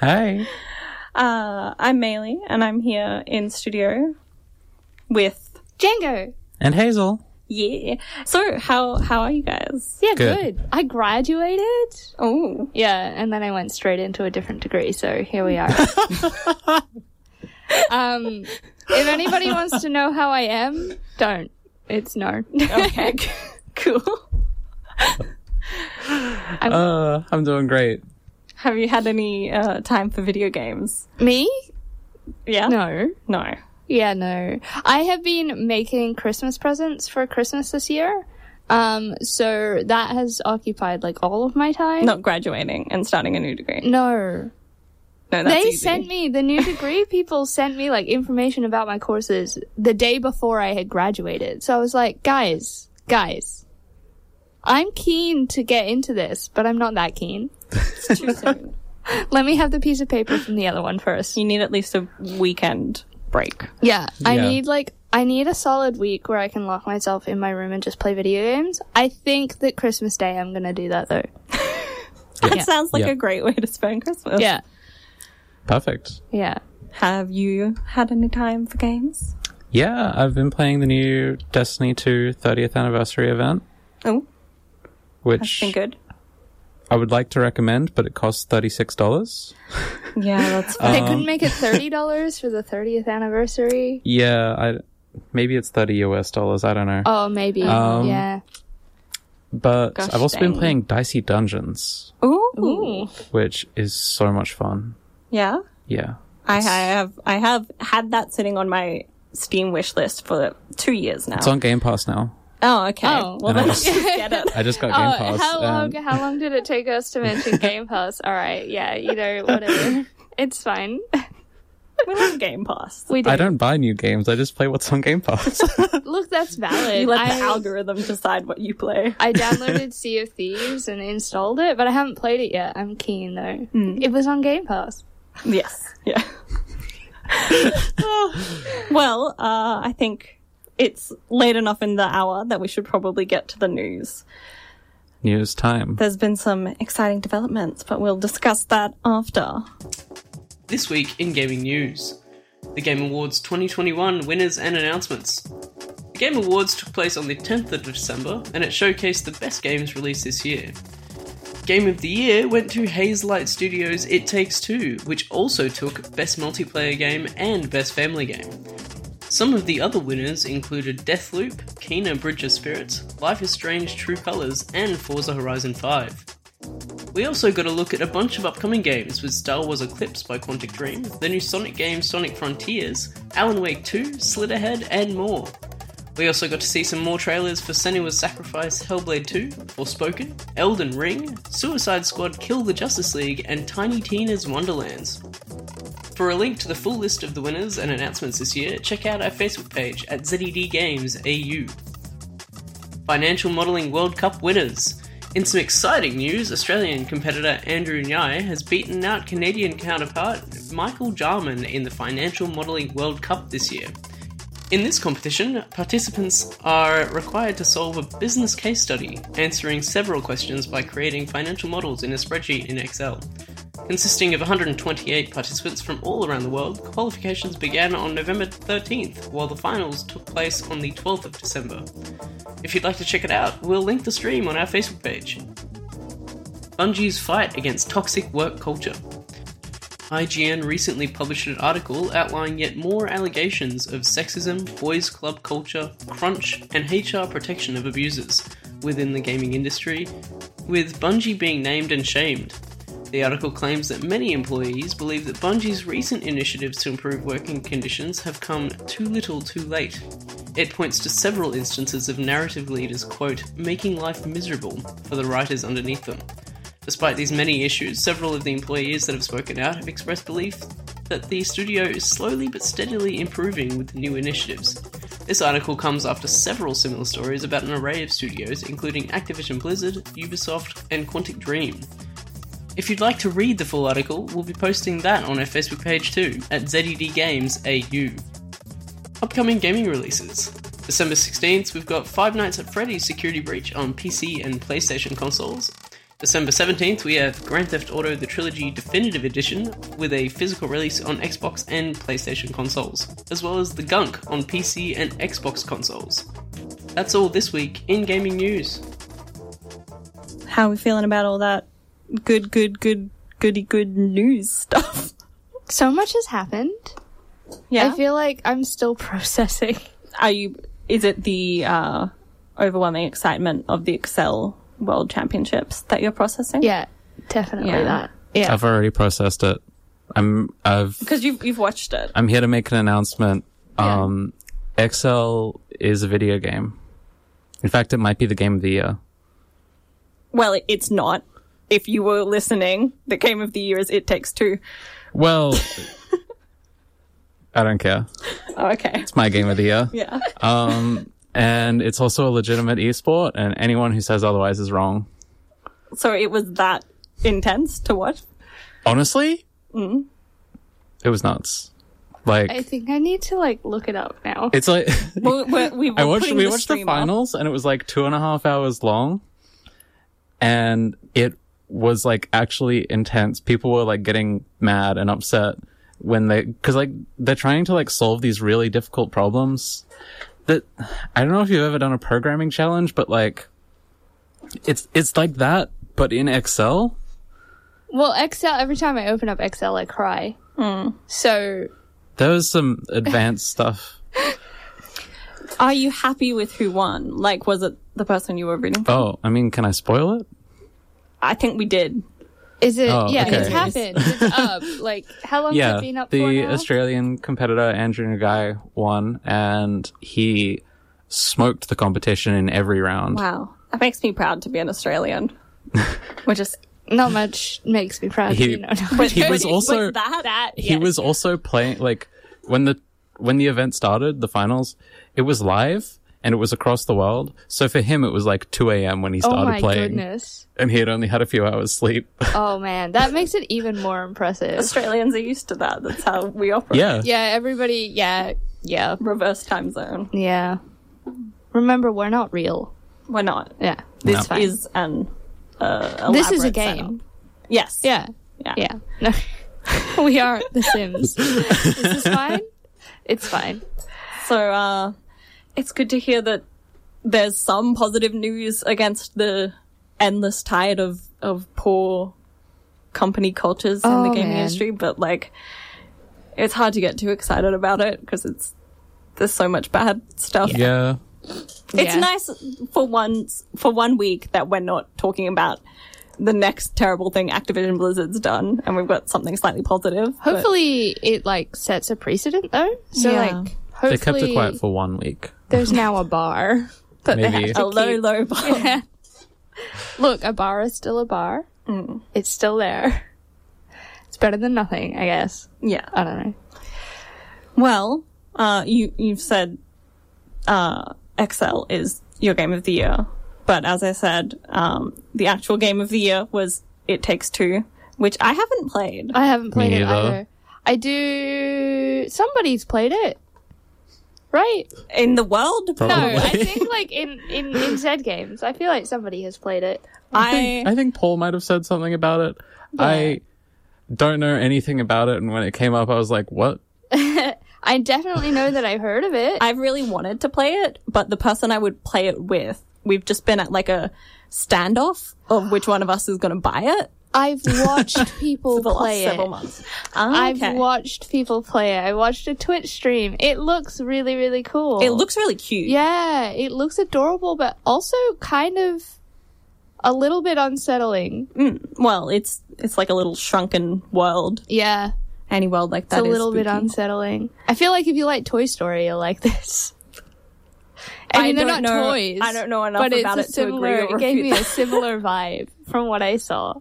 Hey. Uh, I'm Maylee, and I'm here in studio with Django! And Hazel. yeah. So how how are you guys? Yeah, Good. good. I graduated. Oh, Yeah, and then I went straight into a different degree, so here we are. um, if anybody wants to know how I am, don't. It's no. okay, cool. Uh, I'm doing great. Have you had any uh, time for video games? Me? Yeah. No. No. Yeah, no. I have been making Christmas presents for Christmas this year. Um, so that has occupied like all of my time. Not graduating and starting a new degree. No. No, that's they easy. sent me the new degree people sent me like information about my courses the day before I had graduated. So I was like, guys, guys, I'm keen to get into this, but I'm not that keen. too soon. Let me have the piece of paper from the other one first. You need at least a weekend break. Yeah, I Yeah. need like I need a solid week where I can lock myself in my room and just play video games. I think that Christmas Day I'm gonna do that though. That Yeah. sounds like Yeah. a great way to spend Christmas. Yeah, Perfect. yeah. Have you had any time for games? Yeah, I've been playing the new Destiny 2 30th anniversary event, Oh, that's which been good. I would like to recommend, but it costs $36. Yeah, that's they Um, couldn't make it thirty dollars for the thirtieth anniversary. Yeah, I maybe it's 30 US dollars, I don't know. Oh, maybe. Um, yeah. but gosh I've also been playing Dicey Dungeons, Ooh. Ooh. which is so much fun. Yeah. Yeah. I, I have I have had that sitting on my Steam wish list for two years now. It's on Game Pass now. Oh, okay. Oh. Well, And I then just- just get it. I just got Game Oh, Pass. how long? and- How long did it take us to mention Game Pass? All right, yeah, you know, whatever. It's fine. We love Game Pass. We did. I don't buy new games. I just play what's on Game Pass. Look, that's valid. You let I, the algorithm decide what you play. I downloaded Sea of Thieves and installed it, but I haven't played it yet. I'm keen though. Hmm. It was on Game Pass. Yes. Yeah. well, uh, I think it's late enough in the hour that we should probably get to the news. News time. There's been some exciting developments, but we'll discuss that after. This week in gaming news, the Game Awards 2021 winners and announcements. The Game Awards took place on the 10th of December and it showcased the best games released this year. Game of the Year went to Hazelight Studios' It Takes Two, which also took Best Multiplayer Game and Best Family Game. Some of the other winners included Deathloop, Kena Bridge of Spirits, Life is Strange True Colors, and Forza Horizon 5. We also got a look at a bunch of upcoming games with Star Wars Eclipse by Quantic Dream, the new Sonic game Sonic Frontiers, Alan Wake 2, Slitterhead, and more. We also got to see some more trailers for Senua's Sacrifice, Hellblade 2, Forspoken, Elden Ring, Suicide Squad Kill the Justice League, and Tiny Tina's Wonderlands. For a link to the full list of the winners and announcements this year, check out our Facebook page at ZED Games AU. Financial Modelling World Cup winners. In some exciting news, Australian competitor Andrew Ngai has beaten out Canadian counterpart Michael Jarman in the Financial Modelling World Cup this year. In this competition, participants are required to solve a business case study, answering several questions by creating financial models in a spreadsheet in Excel. Consisting of 128 participants from all around the world, qualifications began on November 13th, while the finals took place on the 12th of December. If you'd like to check it out, we'll link the stream on our Facebook page. Bungie's fight against toxic work culture. IGN recently published an article outlining yet more allegations of sexism, boys' club culture, crunch, and HR protection of abusers within the gaming industry, with Bungie being named and shamed. The article claims that many employees believe that Bungie's recent initiatives to improve working conditions have come too little too late. It points to several instances of narrative leaders, quote, making life miserable for the writers underneath them. Despite these many issues, several of the employees that have spoken out have expressed belief that the studio is slowly but steadily improving with new initiatives. This article comes after several similar stories about an array of studios, including Activision Blizzard, Ubisoft, and Quantic Dream. If you'd like to read the full article, we'll be posting that on our Facebook page too, at ZED Games AU. Upcoming gaming releases. December 16th, we've got Five Nights at Freddy's Security Breach on PC and PlayStation consoles. December 17th, we have Grand Theft Auto The Trilogy Definitive Edition with a physical release on Xbox and PlayStation consoles, as well as The Gunk on PC and Xbox consoles. That's all this week in gaming news. How are we feeling about all that good, good, good, goody good news stuff? So much has happened. Yeah. I feel like I'm still processing. are you? Is it the uh, overwhelming excitement of the Excel World Championships that you're processing? Yeah, definitely Yeah. that. Yeah. I've already processed it. I'm I've because you've you've watched it. I'm here to make an announcement. Yeah. Um, Excel is a video game. In fact, it might be the game of the year. Well, it's not. If you were listening, the game of the year is It Takes Two. Well, I don't care. Oh, okay. It's my game of the year. Yeah. Um, and it's also a legitimate esport, and anyone who says otherwise is wrong. So it was that intense to watch. Honestly, it was nuts. Like I think I need to like look it up now. it's like Well, we're, we were I watched we the watched the stream up. finals, and it was like two and a half hours long, and it was like actually intense. People were like getting mad and upset when they because like they're trying to like solve these really difficult problems that I don't know if you've ever done a programming challenge, but like it's it's like that, but in Excel. well, Excel. Every time I open up Excel, I cry. Hmm. So There was some advanced stuff. Are you happy with who won? Like, was it the person you were rooting for? Oh, I mean, can I spoil it? I think we did. is it? Oh, yeah, okay. it's happened. It's up. Like how long has it been up the for now? Australian competitor Andrew Ngai won, and he smoked the competition in every round. Wow, that makes me proud to be an Australian. Which is Not much makes me proud. He- you know, not he was also but that. that. he was also playing like when the when the event started, the finals. It was live and it was across the world. So for him, it was like two a.m. when he Oh started my playing, goodness! and he had only had a few hours sleep. Oh man, that makes it even more impressive. Australians are used to that. That's how we operate. yeah, Yeah, everybody. Yeah, yeah, Reverse time zone. yeah. Remember, we're not real. We're not. Yeah, This it's fine. is an. Uh, this is a game. setup. Yes. Yeah, Yeah. yeah. No, we are The Sims. is this is fine. It's fine. So uh, it's good to hear that there's some positive news against the endless tide of of poor company cultures in the Oh, gaming man. industry. But like, it's hard to get too excited about it because it's there's so much bad stuff. yeah. It's Yeah. nice for one for one week that we're not talking about the next terrible thing Activision Blizzard's done, and we've got something slightly positive. but- Hopefully, it like sets a precedent though. So Yeah. like, They kept it quiet for one week. There's now a bar that they Maybe. have to a low, keep. low bar. Yeah. Look, a bar is still a bar. Mm. It's still there. It's better than nothing, I guess. yeah. I don't know. Well, uh, you you've said uh, Excel is your game of the year, but as I said, um, the actual game of the year was It Takes Two, which I haven't played. I haven't played it neither. either. I do. Somebody's played it, right? In the world, No, I think like in in in Z games, I feel like somebody has played it. I I think Paul might have said something about it. I don't know anything about it, and when it came up, I was like, "What?" I definitely know that I've heard of it. I've really wanted to play it, but the person I would play it with, we've just been at like a standoff of which one of us is going to buy it I've watched people the last play several it. months. Ah, I've watched people play it. I watched a Twitch stream. It looks really, really cool. It looks really cute. Yeah, it looks adorable, but also kind of a little bit unsettling. Well, it's it's like a little shrunken world. Yeah, Any world like that is. it's a little bit unsettling. I feel like if you like Toy Story, you'll like this. I mean, they're don't know- toys. I don't know enough but about it a to agree or It gave me a similar vibe from what I saw.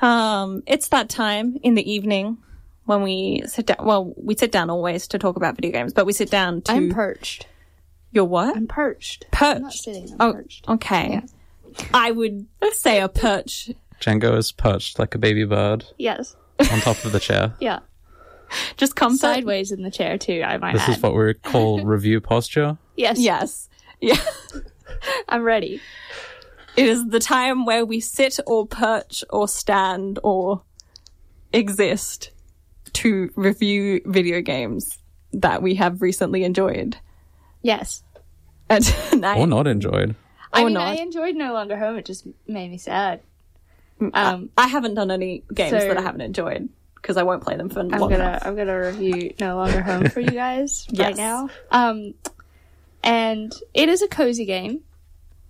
Um, it's that time in the evening when we sit down. Well, we sit down always to talk about video games, but we sit down to. I'm perched. You're what? I'm perched. perched. I'm not sitting. I'm oh, perched. okay. I would say a perch. Django is perched like a baby bird Yes. on top of the chair. Yeah. Just come Sideways in the chair too. I might This add. is what we call review posture. yes. Yes. Yeah. I'm ready. It is the time where we sit or perch or stand or exist to review video games that we have recently enjoyed. Yes. And tonight, Or not enjoyed. I Or mean, not. I enjoyed No Longer Home. It just made me sad. Um, I haven't done any games So- that I haven't enjoyed because I won't play them for I'm long gonna enough. I'm gonna review No Longer Home for you guys right now. Um, and it is a cozy game.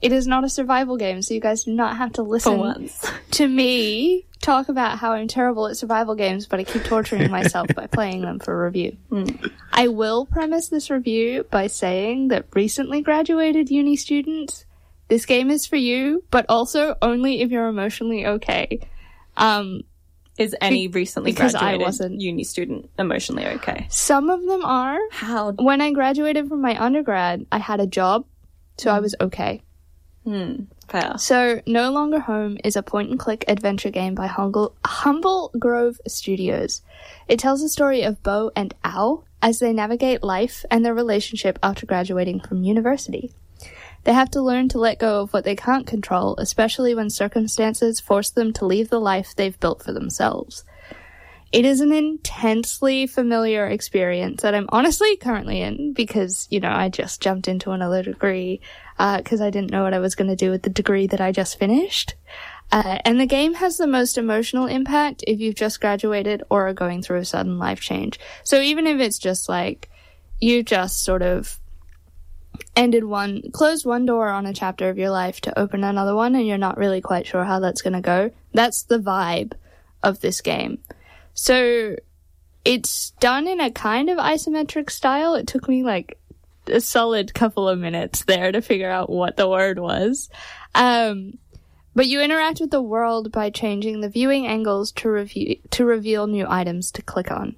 It is not a survival game, so you guys do not have to listen to me talk about how I'm terrible at survival games, but I keep torturing myself by playing them for review. I will premise this review by saying that recently graduated uni students, this game is for you, but also only if you're emotionally okay. Um, Is any recently because I graduated wasn't. uni student emotionally okay? some of them are. How? When I graduated from my undergrad, I had a job, so I was okay. Hmm. Fair. So, No Longer Home is a point and click adventure game by Humble, Humble Grove Studios. It tells the story of Bo and Ao as they navigate life and their relationship after graduating from university. They have to learn to let go of what they can't control, especially when circumstances force them to leave the life they've built for themselves. It is an intensely familiar experience that I'm honestly currently in because, you know, I just jumped into another degree because I didn't know what I was going to do with the degree that I just finished. Uh, and the game has the most emotional impact if you've just graduated or are going through a sudden life change. So even if it's just like you just sort of ended one, closed one door on a chapter of your life to open another one and you're not really quite sure how that's going to go, that's the vibe of this game. So it's done in a kind of isometric style. It took me like a solid couple of minutes there to figure out what the word was. Um, but you interact with the world by changing the viewing angles to review to reveal new items to click on.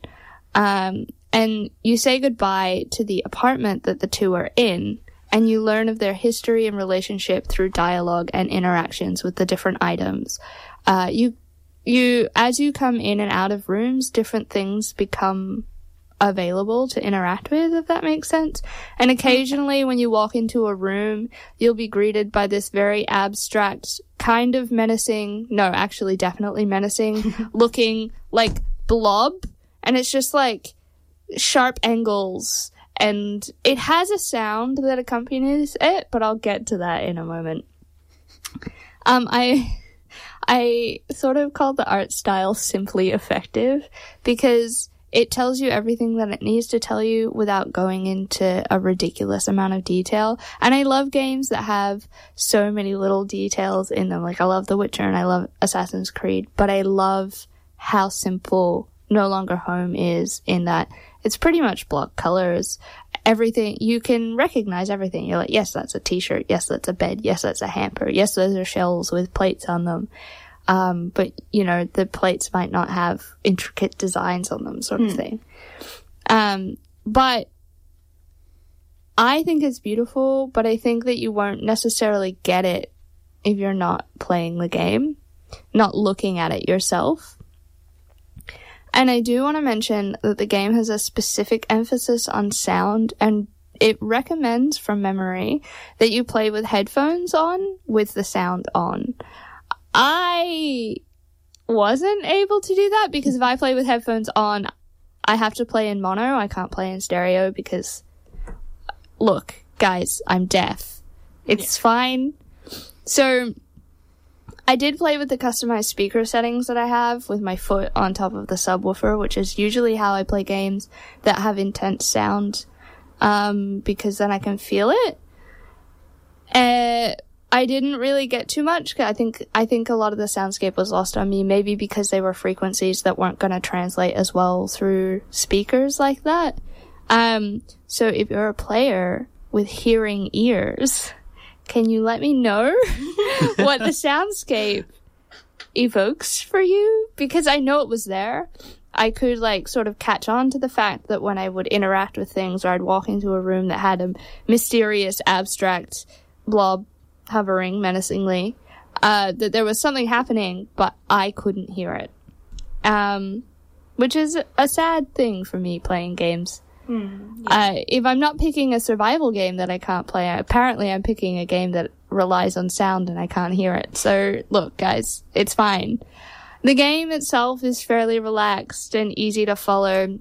Um, and you say goodbye to the apartment that the two are in, and you learn of their history and relationship through dialogue and interactions with the different items. Uh, you you as you come in and out of rooms, different things become available to interact with, if that makes sense. And occasionally, when you walk into a room, you'll be greeted by this very abstract, kind of menacing, no, actually, definitely menacing looking, like, blob. And it's just like sharp angles. And it has a sound that accompanies it, but I'll get to that in a moment. Um, I. I sort of called the art style simply effective because it tells you everything that it needs to tell you without going into a ridiculous amount of detail. And I love games that have so many little details in them. Like I love The Witcher and I love Assassin's Creed, but I love how simple No Longer Home is in that it's pretty much block colors. Everything, you can recognize everything. You're like, yes, that's a t-shirt. Yes, that's a bed. Yes, that's a hamper. Yes, those are shells with plates on them. Um, but you know, the plates might not have intricate designs on them, sort of thing. Um, but I think it's beautiful, but I think that you won't necessarily get it if you're not playing the game, not looking at it yourself. And I do want to mention that the game has a specific emphasis on sound and it recommends from memory that you play with headphones on with the sound on. I wasn't able to do that because if I play with headphones on, I have to play in mono. I can't play in stereo because, look, guys, I'm deaf. It's fine. So, I did play with the customized speaker settings that I have with my foot on top of the subwoofer, which is usually how I play games that have intense sound, um, because then I can feel it. Uh, I didn't really get too much. I think I think a lot of the soundscape was lost on me, maybe because they were frequencies that weren't going to translate as well through speakers like that. Um, so if you're a player with hearing ears, can you let me know what the soundscape evokes for you because I know it was there. I could like sort of catch on to the fact that when I would interact with things or I'd walk into a room that had a mysterious abstract blob hovering menacingly, uh, that there was something happening, but I couldn't hear it. Um, which is a sad thing for me playing games. Uh, if I'm not picking a survival game that I can't play, apparently I'm picking a game that relies on sound and I can't hear it. So look, guys, it's fine. The game itself is fairly relaxed and easy to follow.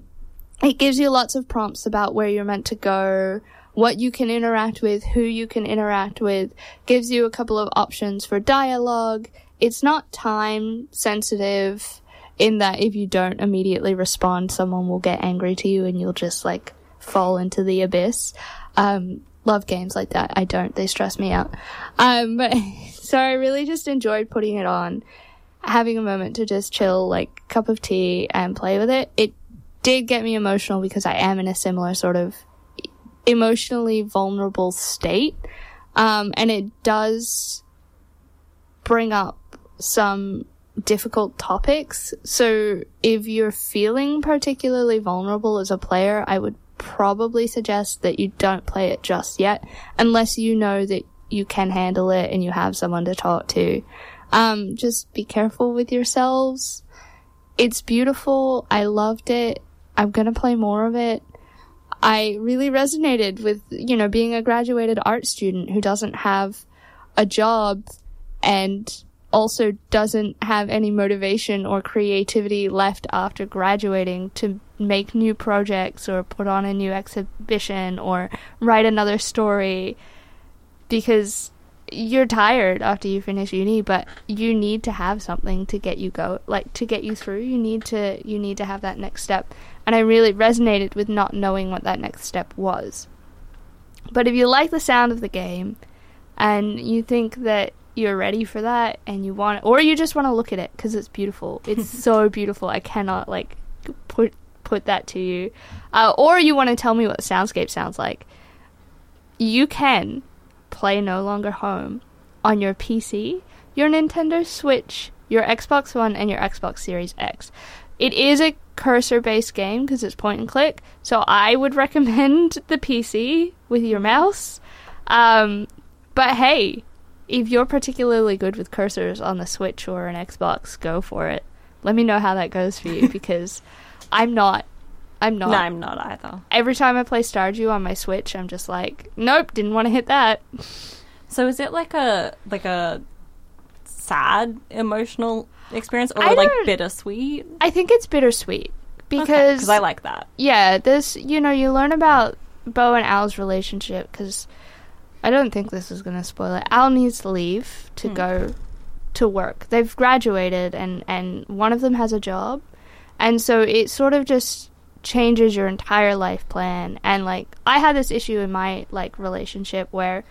It gives you lots of prompts about where you're meant to go, what you can interact with, who you can interact with, gives you a couple of options for dialogue. It's not time sensitive in that if you don't immediately respond, someone will get angry to you and you'll just like fall into the abyss. Um, love games like that. I don't. They stress me out. Um, but, so I really just enjoyed putting it on, having a moment to just chill, like cup of tea and play with it. It did get me emotional because I am in a similar sort of emotionally vulnerable state. Um, and it does bring up some difficult topics. So if you're feeling particularly vulnerable as a player, I would probably suggest that you don't play it just yet, unless you know that you can handle it and you have someone to talk to. Um, just be careful with yourselves. It's beautiful. I loved it. I'm gonna play more of it. I really resonated with, you know, being a graduated art student who doesn't have a job and also doesn't have any motivation or creativity left after graduating to make new projects or put on a new exhibition or write another story because you're tired after you finish uni but you need to have something to get you go like to get you through. You need to you need to have that next step. And i really resonated with not knowing what that next step was. But if you like the sound of the game and you think that you're ready for that and you want it, or you just want to look at it because it's beautiful. It's so beautiful. I cannot like put put that to you. Uh, or you want to tell me what the soundscape sounds like. You can play no longer home on your pc your nintendo switch your xbox one and your xbox series x. It is a cursor based game because it's point and click so i would recommend the pc with your mouse. Um, but hey if you're particularly good with cursors on the Switch or an Xbox, go for it. Let me know how that goes for you because I'm not. I'm not. No, I'm not either. Every time I play Stardew on my Switch, I'm just like, nope, didn't want to hit that. So is it like a like a sad emotional experience or I like bittersweet? I think it's bittersweet because because I like that. yeah, this you know you learn about Bo and Ao's relationship because I don't think this is gonna spoil it. Ao needs to leave to hmm. go to work. They've graduated and and one of them has a job, and so it sort of just changes your entire life plan. And like I had this issue in my like relationship where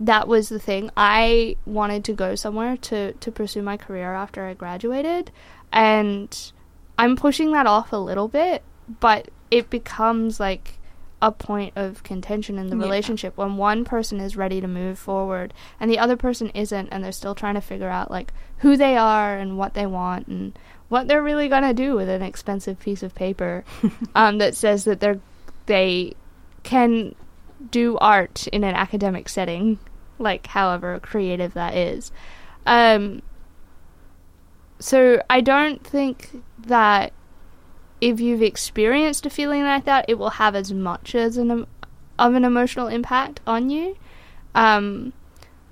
that was the thing. I wanted to go somewhere to to pursue my career after I graduated, and I'm pushing that off a little bit, but it becomes like a point of contention in the Yeah. relationship when one person is ready to move forward and the other person isn't and they're still trying to figure out like who they are and what they want and what they're really going to do with an expensive piece of paper um, that says that they're they can do art in an academic setting like however creative that is um, so I don't think that if you've experienced a feeling like that, it will have as much as an of an emotional impact on you. Um,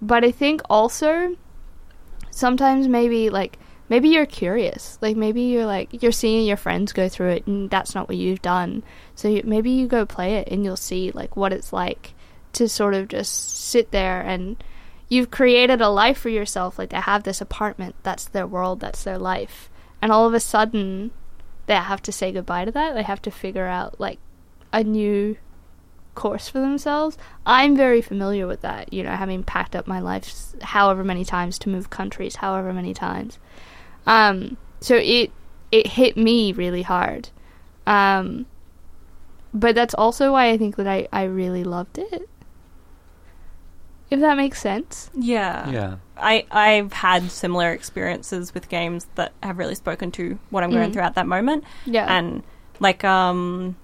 but I think also sometimes maybe like maybe you're curious, like maybe you're like you're seeing your friends go through it, and that's not what you've done. So you, maybe you go play it, and you'll see like what it's like to sort of just sit there and you've created a life for yourself. Like they have this apartment, that's their world, that's their life, and all of a sudden they have to say goodbye to that. They have to figure out like a new course for themselves. I'm very familiar with that, you know, having packed up my life however many times to move countries, however many times. Um, so it it hit me really hard. Um, but that's also why I think that I, I really loved it. If that makes sense. Yeah. Yeah. I, I've had similar experiences with games that have really spoken to what I'm going Mm. through at that moment. Yeah. And like um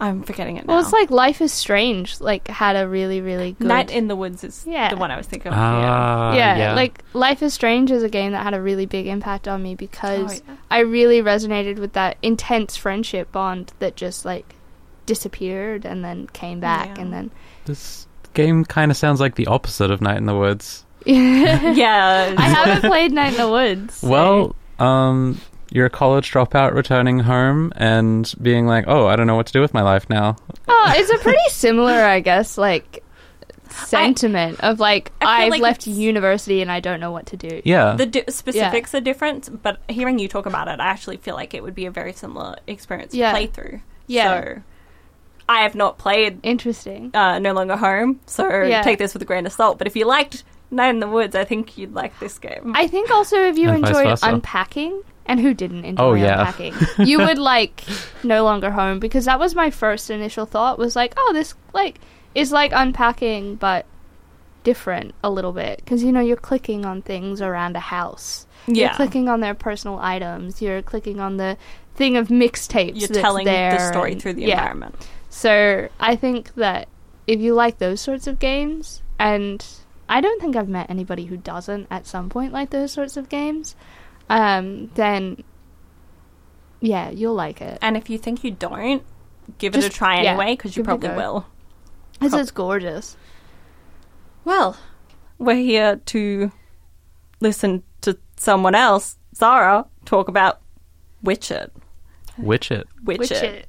I'm forgetting it now. well, it's like Life is Strange. Like had a really really good. Night in the Woods is Yeah. the one I was thinking of. Ah, yeah, yeah. like Life is Strange is a game that had a really big impact on me because Oh, yeah. I really resonated with that intense friendship bond that just like disappeared and then came back Yeah. and then This game kind of sounds like the opposite of Night in the Woods. yeah. yeah. I haven't played Night in the Woods. so- Well, um, you're a college dropout returning home and being like, oh, I don't know what to do with my life now. oh, it's a pretty similar, I guess, like sentiment of like I feel I've like left university and I don't know what to do. Yeah. the di- specifics are different, but hearing you talk about it, I actually feel like it would be a very similar experience Yeah. to play through. Yeah. So I have not played Interesting. uh, No Longer Home, so Yeah. take this with a grain of salt. But if you liked Night in the Woods, I think you'd like this game. I think also if you And enjoyed unpacking, and who didn't enjoy Oh, yeah. unpacking, you would like No Longer Home because that was my first initial thought was like, oh, this like is like unpacking but different a little bit because you know you're clicking on things around a house. You're yeah. clicking on their personal items. You're clicking on the thing of mixtapes. You're that's telling there the story and- through the yeah. environment. So I think that if you like those sorts of games, and I don't think I've met anybody who doesn't at some point like those sorts of games, um, then yeah, you'll like it. And if you think you don't, give it a try anyway, because you give it a probably go. will. This is gorgeous. Well, we're here to listen to someone else, Zara, talk about Witch It. Witch it. Witch, Which It. it.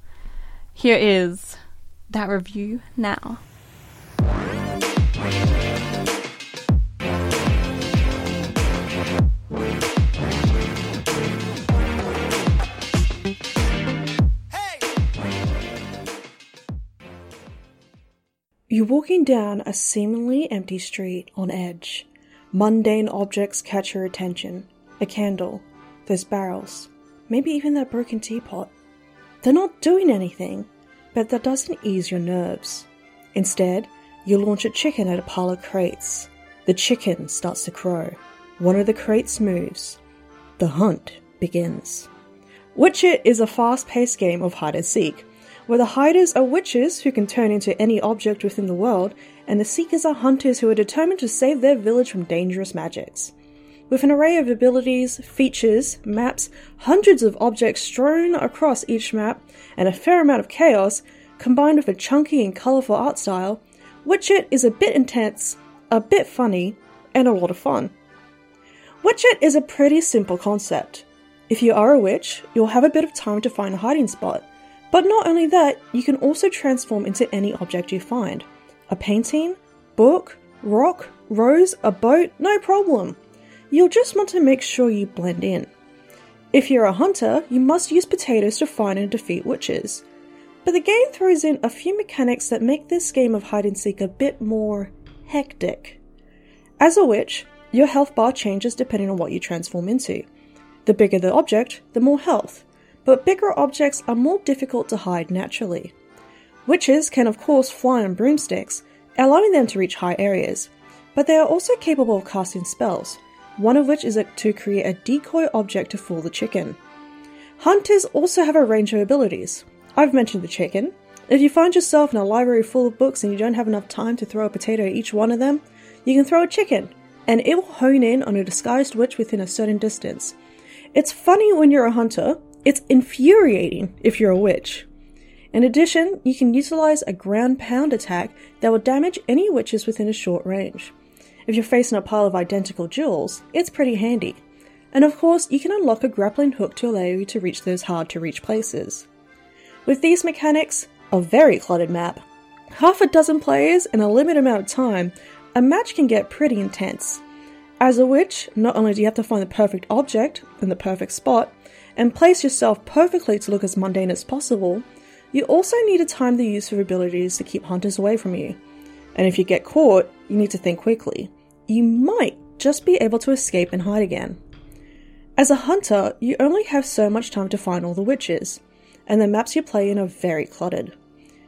Here is that review now. You're walking down a seemingly empty street on edge. Mundane objects catch your attention. A candle, those barrels, maybe even that broken teapot. They're not doing anything, but that doesn't ease your nerves. Instead, you launch a chicken at a pile of crates. The chicken starts to crow. One of the crates moves. The hunt begins. Witch is a fast paced game of hide and seek, where the hiders are witches who can turn into any object within the world, and the seekers are hunters who are determined to save their village from dangerous magics. With an array of abilities, features, maps, hundreds of objects strewn across each map, and a fair amount of chaos, combined with a chunky and colourful art style, Witch is a bit intense, a bit funny, and a lot of fun. Witch is a pretty simple concept. If you are a witch, you'll have a bit of time to find a hiding spot. But not only that, you can also transform into any object you find. A painting, book, rock, rose, a boat, no problem. You'll just want to make sure you blend in. If you're a hunter, you must use potatoes to find and defeat witches. But the game throws in a few mechanics that make this game of hide and seek a bit more hectic. As a witch, your health bar changes depending on what you transform into. The bigger the object, the more health, but bigger objects are more difficult to hide naturally. Witches can, of course, fly on broomsticks, allowing them to reach high areas, but they are also capable of casting spells, one of which is to create a decoy object to fool the chicken. Hunters also have a range of abilities. I've mentioned the chicken. If you find yourself in a library full of books and you don't have enough time to throw a potato at each one of them, you can throw a chicken, and it will hone in on a disguised witch within a certain distance. It's funny when you're a hunter, it's infuriating if you're a witch. In addition, you can utilize a ground pound attack that will damage any witches within a short range. If you're facing a pile of identical jewels, it's pretty handy. And of course, you can unlock a grappling hook to allow you to reach those hard to reach places. With these mechanics, a very cluttered map, half a dozen players, and a limited amount of time, a match can get pretty intense. As a witch, not only do you have to find the perfect object in the perfect spot and place yourself perfectly to look as mundane as possible, you also need to time the use of abilities to keep hunters away from you. And if you get caught, you need to think quickly. You might just be able to escape and hide again. As a hunter, you only have so much time to find all the witches, and the maps you play in are very cluttered.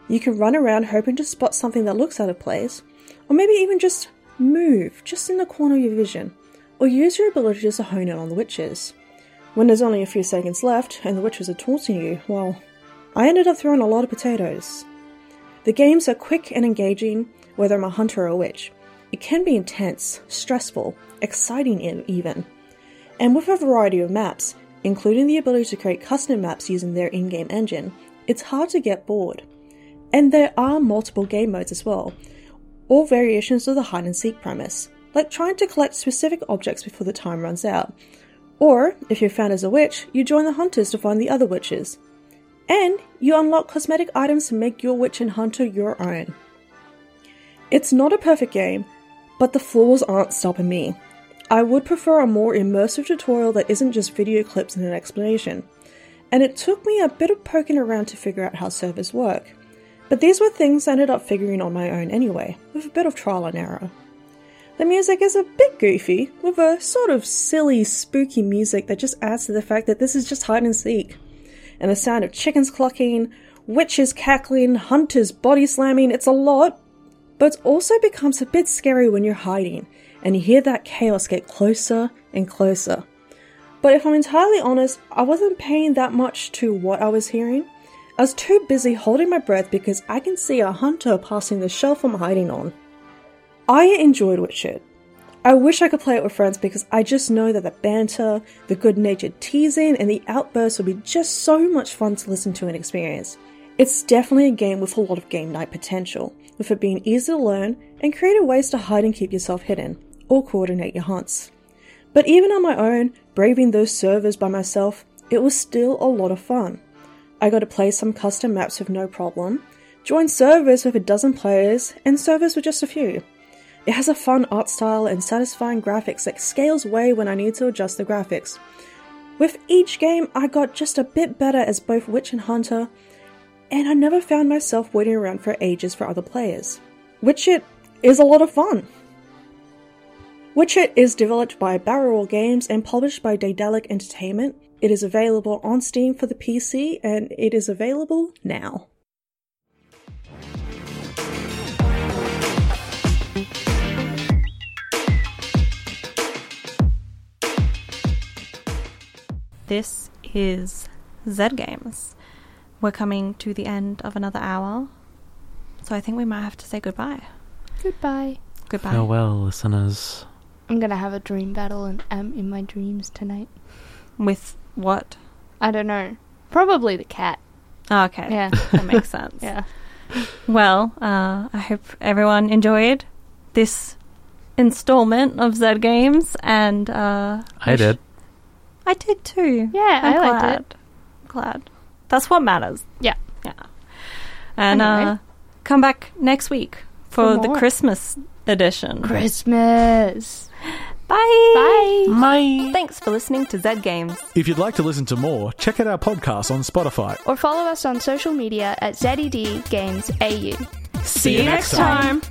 You can run around hoping to spot something that looks out of place, Or maybe even just move just in the corner of your vision, or use your abilities to hone in on the witches. When there's only a few seconds left and the witches are taunting you, well, I ended up throwing a lot of potatoes. The games are quick and engaging, whether I'm a hunter or a witch. It can be intense, stressful, exciting even. And with a variety of maps, including the ability to create custom maps using their in game engine, it's hard to get bored. And there are multiple game modes as well, all variations of the hide and seek premise, like trying to collect specific objects before the time runs out. Or, if you're found as a witch, you join the hunters to find the other witches. And you unlock cosmetic items to make your witch and hunter your own. It's not a perfect game, but the flaws aren't stopping me. I would prefer a more immersive tutorial that isn't just video clips and an explanation. And it took me a bit of poking around to figure out how servers work. But these were things I ended up figuring on my own anyway, with a bit of trial and error. The music is a bit goofy, with a sort of silly, spooky music that just adds to the fact that this is just hide and seek. And the sound of chickens clucking, witches cackling, hunters body slamming, it's a lot, but it also becomes a bit scary when you're hiding and you hear that chaos get closer and closer. But if I'm entirely honest, I wasn't paying that much to what I was hearing. I was too busy holding my breath because I can see a hunter passing the shelf I'm hiding on. I enjoyed Witch It. I wish I could play it with friends because I just know that the banter, the good natured teasing, and the outbursts would be just so much fun to listen to and experience. It's definitely a game with a lot of game night potential, with it being easy to learn and creative ways to hide and keep yourself hidden, or coordinate your hunts. But even on my own, braving those servers by myself, it was still a lot of fun. I got to play some custom maps with no problem, join servers with a dozen players, and servers with just a few. It has a fun art style and satisfying graphics that scales way when I need to adjust the graphics. With each game, I got just a bit better as both Witch and Hunter, and I never found myself waiting around for ages for other players. Witch It is a lot of fun. Witch It is developed by Barrel Games and published by Daedalic Entertainment. It is available on Steam for the PC and it is available now. This is Z Games. We're coming to the end of another hour, so I think we might have to say goodbye. Goodbye. Goodbye. Farewell, listeners. I'm gonna have a dream battle and am in my dreams tonight. With what? I don't know. Probably the cat. Oh, okay. Yeah. That makes sense. Yeah. Well, uh, I hope everyone enjoyed this installment of Zed Games, and uh, I did. I did too. Yeah, I'm I liked glad. it. Glad. That's what matters. Yeah. Yeah. And Anyway. uh, come back next week for, For the. Christmas edition. Christmas. Bye. Bye. My. Thanks for listening to Z Games. If you'd like to listen to more, check out our podcast on Spotify. Or follow us on social media at ZED Games AU. See you next time.